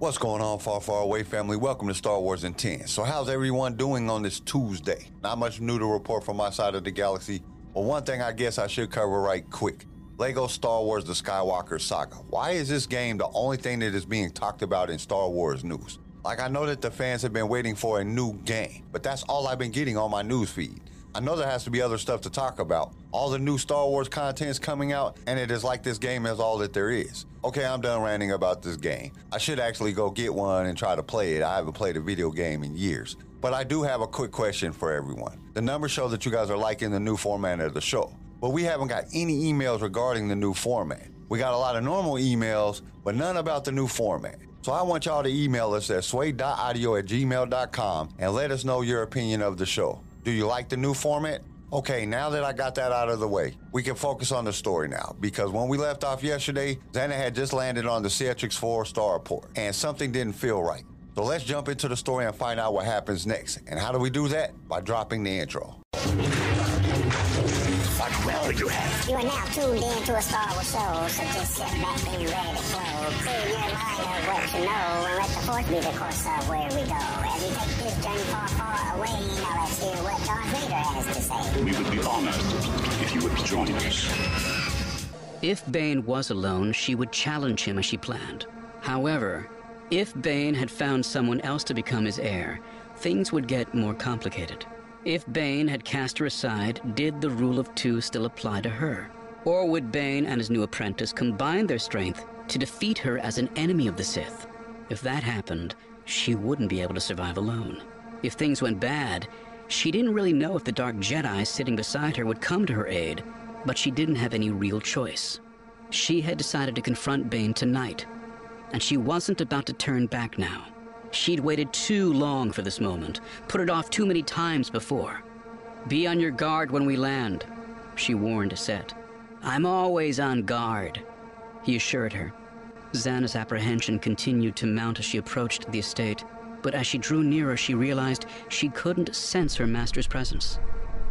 What's going on, far, far away family? Welcome to Star Wars in 10. So, how's everyone doing on this Tuesday? Not much new to report from my side of the galaxy, but one thing I guess I should cover right quick Lego Star Wars The Skywalker Saga. Why is this game the only thing that is being talked about in Star Wars news? Like, I know that the fans have been waiting for a new game, but that's all I've been getting on my news feed. I know there has to be other stuff to talk about. All the new Star Wars content is coming out, and it is like this game is all that there is. Okay, I'm done ranting about this game. I should actually go get one and try to play it. I haven't played a video game in years. But I do have a quick question for everyone. The numbers show that you guys are liking the new format of the show, but we haven't got any emails regarding the new format. We got a lot of normal emails, but none about the new format. So I want y'all to email us at swaa.audio at gmail.com and let us know your opinion of the show. Do you like the new format? Okay, now that I got that out of the way, we can focus on the story now. Because when we left off yesterday, Zannah had just landed on the Ciutric 4 starport, and something didn't feel right. So let's jump into the story and find out what happens next. And how do we do that? By dropping the intro. What will you have? You are now tuned in to a Star Wars show, so just sit back and be ready to flow. Clear your mind of what you know, and let the force be the course of where we go. As we take this journey far, far away, now let's hear what Darth Vader has to say. We would be honored if you would join us. If Bane was alone, she would challenge him as she planned. However, if Bane had found someone else to become his heir, things would get more complicated. If Bane had cast her aside, did the rule of two still apply to her? Or would Bane and his new apprentice combine their strength to defeat her as an enemy of the Sith? If that happened, she wouldn't be able to survive alone. If things went bad, she didn't really know if the Dark Jedi sitting beside her would come to her aid, but she didn't have any real choice. She had decided to confront Bane tonight, and she wasn't about to turn back now. She'd waited too long for this moment, put it off too many times before. Be on your guard when we land, she warned Set. I'm always on guard, he assured her. Zannah's apprehension continued to mount as she approached the estate, but as she drew nearer, she realized she couldn't sense her master's presence.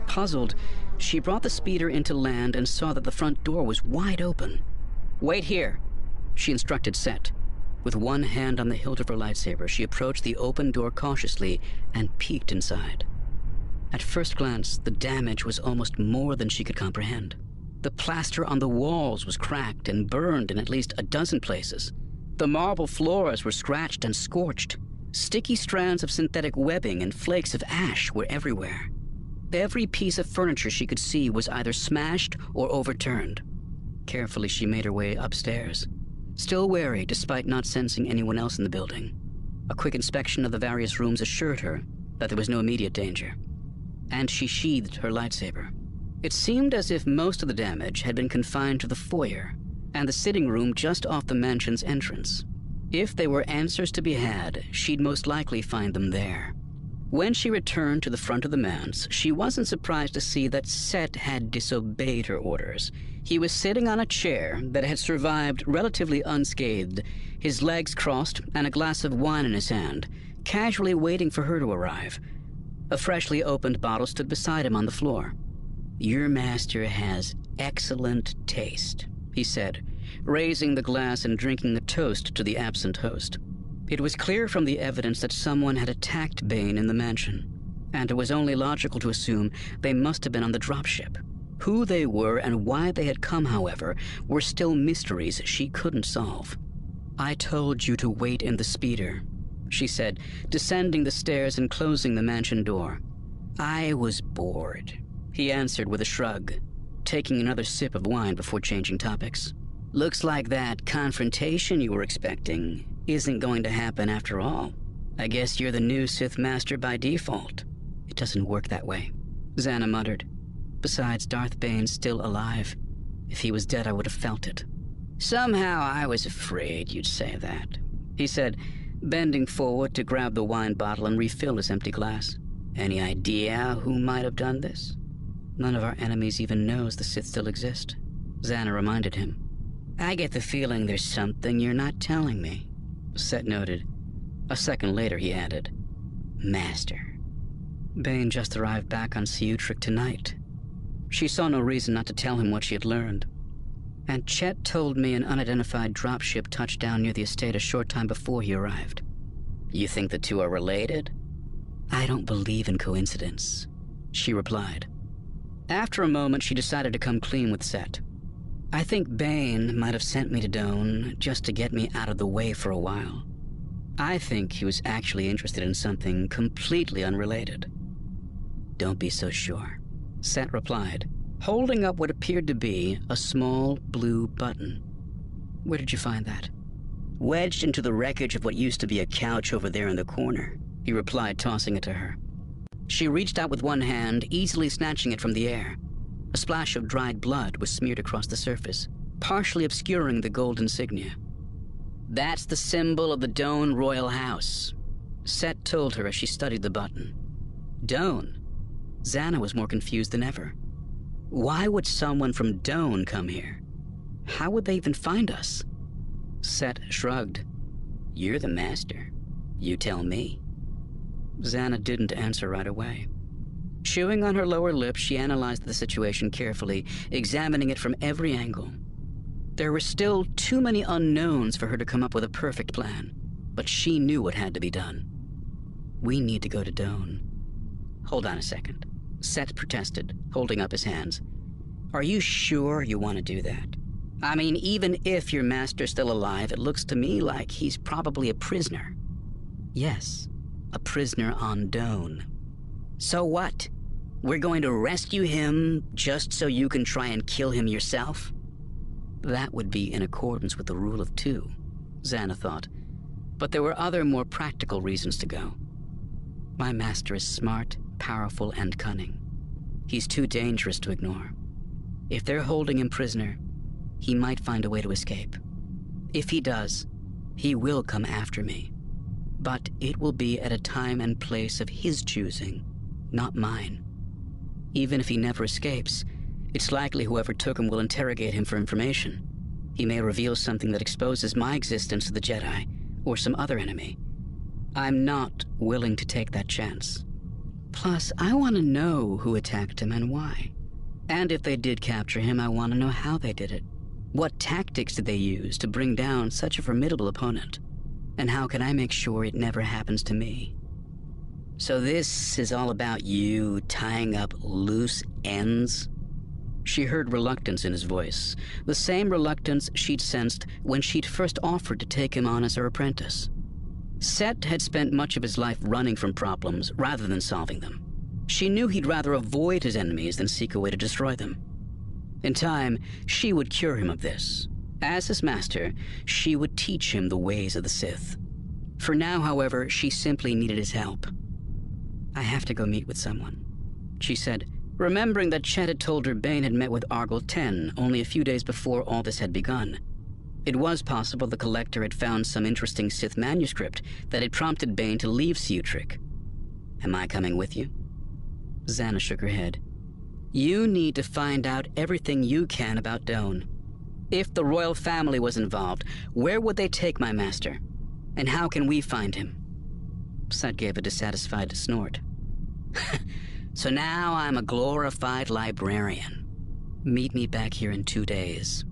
Puzzled, she brought the speeder into land and saw that the front door was wide open. Wait here, she instructed Set. With one hand on the hilt of her lightsaber, she approached the open door cautiously and peeked inside. At first glance, the damage was almost more than she could comprehend. The plaster on the walls was cracked and burned in at least a dozen places. The marble floors were scratched and scorched. Sticky strands of synthetic webbing and flakes of ash were everywhere. Every piece of furniture she could see was either smashed or overturned. Carefully, she made her way upstairs still wary despite not sensing anyone else in the building. A quick inspection of the various rooms assured her that there was no immediate danger, and she sheathed her lightsaber. It seemed as if most of the damage had been confined to the foyer and the sitting room just off the mansion's entrance. If there were answers to be had, she'd most likely find them there. When she returned to the front of the manse, she wasn't surprised to see that Set had disobeyed her orders. He was sitting on a chair that had survived relatively unscathed, his legs crossed and a glass of wine in his hand, casually waiting for her to arrive. A freshly opened bottle stood beside him on the floor. Your master has excellent taste, he said, raising the glass and drinking the toast to the absent host. It was clear from the evidence that someone had attacked Bane in the mansion, and it was only logical to assume they must have been on the dropship. Who they were and why they had come, however, were still mysteries she couldn't solve. I told you to wait in the speeder, she said, descending the stairs and closing the mansion door. I was bored, he answered with a shrug, taking another sip of wine before changing topics. Looks like that confrontation you were expecting isn't going to happen after all. I guess you're the new Sith Master by default. It doesn't work that way. Zannah muttered. Besides, Darth Bane's still alive. If he was dead, I would have felt it. Somehow I was afraid you'd say that, he said, bending forward to grab the wine bottle and refill his empty glass. Any idea who might have done this? None of our enemies even knows the Sith still exist. Zannah reminded him. I get the feeling there's something you're not telling me. Set noted. A second later, he added, Master. Bane just arrived back on Ciutric tonight. She saw no reason not to tell him what she had learned. And Chet told me an unidentified dropship touched down near the estate a short time before he arrived. You think the two are related? I don't believe in coincidence, she replied. After a moment, she decided to come clean with Set. I think Bane might have sent me to Doan just to get me out of the way for a while. I think he was actually interested in something completely unrelated. Don't be so sure, Set replied, holding up what appeared to be a small blue button. Where did you find that? Wedged into the wreckage of what used to be a couch over there in the corner, he replied, tossing it to her. She reached out with one hand, easily snatching it from the air. A splash of dried blood was smeared across the surface, partially obscuring the gold insignia. That's the symbol of the Doan Royal House, Set told her as she studied the button. Doan? Zannah was more confused than ever. Why would someone from Doan come here? How would they even find us? Set shrugged. You're the master. You tell me. Zannah didn't answer right away. Chewing on her lower lip, she analyzed the situation carefully, examining it from every angle. There were still too many unknowns for her to come up with a perfect plan, but she knew what had to be done. We need to go to Doan. Hold on a second. Set protested, holding up his hands. Are you sure you want to do that? I mean, even if your master's still alive, it looks to me like he's probably a prisoner. Yes, a prisoner on Doan. So what? We're going to rescue him just so you can try and kill him yourself? That would be in accordance with the rule of two, Zannah thought. But there were other more practical reasons to go. My master is smart, powerful, and cunning. He's too dangerous to ignore. If they're holding him prisoner, he might find a way to escape. If he does, he will come after me. But it will be at a time and place of his choosing, not mine. Even if he never escapes, it's likely whoever took him will interrogate him for information. He may reveal something that exposes my existence to the Jedi, or some other enemy. I'm not willing to take that chance. Plus, I want to know who attacked him and why. And if they did capture him, I want to know how they did it. What tactics did they use to bring down such a formidable opponent? And how can I make sure it never happens to me? So this is all about you tying up loose ends? She heard reluctance in his voice, the same reluctance she'd sensed when she'd first offered to take him on as her apprentice. Set had spent much of his life running from problems rather than solving them. She knew he'd rather avoid his enemies than seek a way to destroy them. In time, she would cure him of this. As his master, she would teach him the ways of the Sith. For now, however, she simply needed his help. I have to go meet with someone, she said, remembering that Chet had told her Bane had met with Argel Tenn only a few days before all this had begun. It was possible the Collector had found some interesting Sith manuscript that had prompted Bane to leave Ciutric. Am I coming with you? Zannah shook her head. You need to find out everything you can about Doan. If the royal family was involved, where would they take my master? And how can we find him? Set gave a dissatisfied snort. so now I'm a glorified librarian. Meet me back here in two days,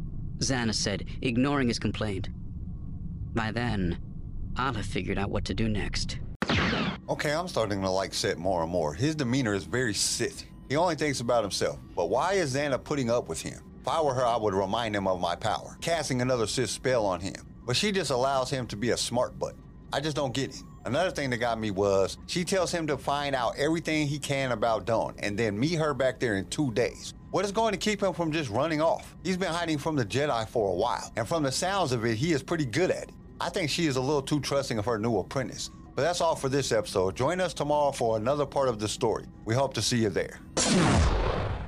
Zannah said, ignoring his complaint. By then, I'll have figured out what to do next. Okay, I'm starting to like Set more and more. His demeanor is very Sith. He only thinks about himself. But why is Zannah putting up with him? If I were her, I would remind him of my power, casting another Sith spell on him. But she just allows him to be a smart butt. I just don't get it. Another thing that got me was she tells him to find out everything he can about Doan and then meet her back there in two days. What is going to keep him from just running off? He's been hiding from the Jedi for a while, and from the sounds of it, he is pretty good at it. I think she is a little too trusting of her new apprentice. But that's all for this episode. Join us tomorrow for another part of the story. We hope to see you there.